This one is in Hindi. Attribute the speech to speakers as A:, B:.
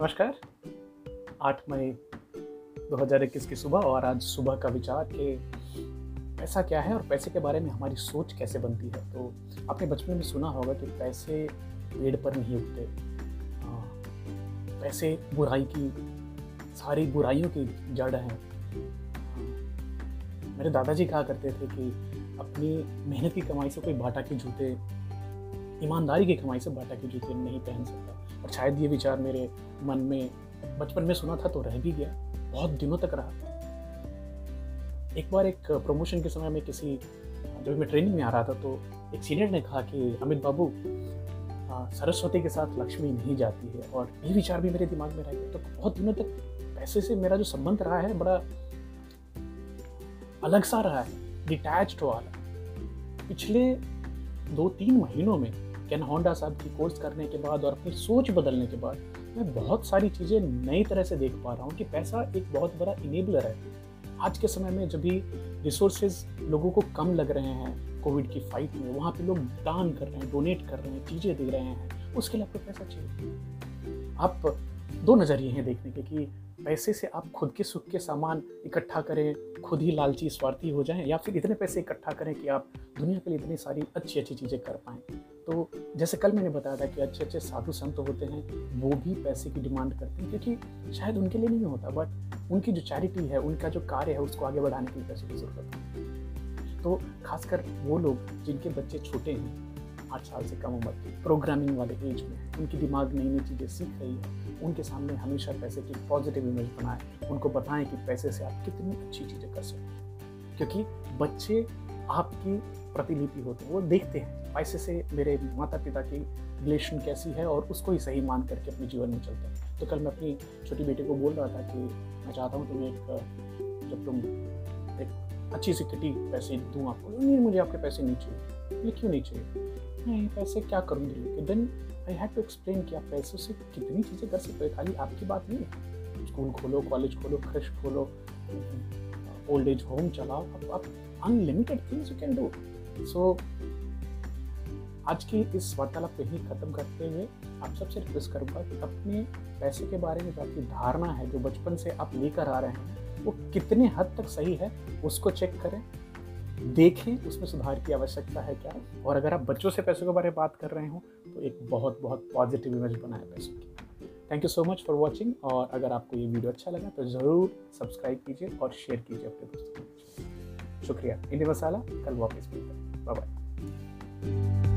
A: नमस्कार। 8 मई 2021 की सुबह और आज सुबह का विचार कि पैसा क्या है और पैसे के बारे में हमारी सोच कैसे बनती है। तो आपने बचपन में सुना होगा कि पैसे पेड़ पर नहीं उगते। हाँ, पैसे बुराई की सारी बुराइयों की जड़ हैं। हाँ, मेरे दादाजी कहा करते थे कि अपनी मेहनत की कमाई से कोई बाटा के जूते ईमानदारी की कमाई से बाटा के जूते नहीं पहन सकता। और शायद ये विचार मेरे मन में, बचपन में सुना था तो रह भी गया। बहुत दिनों तक रहा। एक बार एक प्रमोशन के समय में किसी, जब मैं ट्रेनिंग में आ रहा था तो एक सीनियर ने कहा कि, अमित बाबू सरस्वती के साथ लक्ष्मी नहीं जाती है। और ये विचार भी मेरे दिमाग में रह गया। तो बहुत दिनों तक पैसे से मेरा जो संबंध रहा है, बड़ा अलग सा रहा है डिटैच्ड वाला पिछले दो तीन महीनों में कैन होंडा साहब की कोर्स करने के बाद और अपनी सोच बदलने के बाद मैं बहुत सारी चीज़ें नई तरह से देख पा रहा हूँ कि पैसा एक बहुत बड़ा इनेबलर है। आज के समय में जब भी रिसोर्सेज लोगों को कम लग रहे हैं कोविड की फाइट में, वहाँ पे लोग दान कर रहे हैं डोनेट कर रहे हैं, चीज़ें दे रहे हैं, उसके लिए आपको पैसा चाहिए। आप दो नज़रिए हैं देखने के कि पैसे से आप खुद के सुख के सामान इकट्ठा करें, खुद ही लालची, स्वार्थी हो जाएँ, या फिर इतने पैसे इकट्ठा करें कि आप दुनिया के लिए इतनी सारी अच्छी अच्छी चीज़ें कर पाएँ। तो जैसे कल मैंने बताया था कि अच्छे अच्छे साधु संत होते हैं, वो भी पैसे की डिमांड करते हैं, क्योंकि शायद उनके लिए नहीं होता बट उनकी जो चैरिटी है, उनका जो कार्य है, उसको आगे बढ़ाने के लिए पैसे की ज़रूरत है। तो खासकर वो लोग जिनके बच्चे छोटे हैं, आठ साल से कम उम्र के प्रोग्रामिंग वाले एज में, उनकी दिमाग नई नई चीज़ें सीख रही है, उनके सामने हमेशा पैसे की पॉजिटिव इमेज बनाएँ, उनको बताएँ कि पैसे से आप कितनी अच्छी चीज़ें कर सकते हैं। क्योंकि बच्चे आपकी प्रतिलिपि होते हैं, वो देखते हैं पैसे से मेरे माता पिता की रिलेशन कैसी है और उसको ही सही मान करके अपने जीवन में चलते हैं। तो कल मैं अपनी छोटी बेटी को बोल रहा था कि मैं चाहता हूँ तुम्हें एक, जब तुम एक अच्छी सी किटी पैसे दूँ आपको नहीं, मुझे आपके पैसे नहीं चाहिए। ये क्यों नहीं चाहिए? नहीं, पैसे क्या करूँगी? Then I had to explain कि आप पैसों से कितनी चीज़ें कर सकते हो, खाली आपकी बात नहीं है। स्कूल खोलो कॉलेज खोलो क्रश खोलो। ओल्ड एज होम चलाओ आप, आप unlimited things you can do so आज की इस वार्तालाप को ही खत्म करते हुए आप सबसे रिक्वेस्ट करूँगा कि अपने पैसे के बारे में जो आपकी धारणा है जो बचपन से आप लेकर आ रहे हैं वो कितने हद तक सही है उसको चेक करें देखें उसमें सुधार की आवश्यकता है क्या? और अगर आप बच्चों से पैसों के बारे में बात कर रहे हो तो एक बहुत बहुत पॉजिटिव इमेज बनाए पैसों की। Thank you so much for watching और अगर आपको ये वीडियो अच्छा लगा तो ज़रूर सब्सक्राइब कीजिए और शेयर कीजिए अपने दोस्तों के शुक्रिया। इंडिया मसाला, कल वापस मिलते हैं। बाय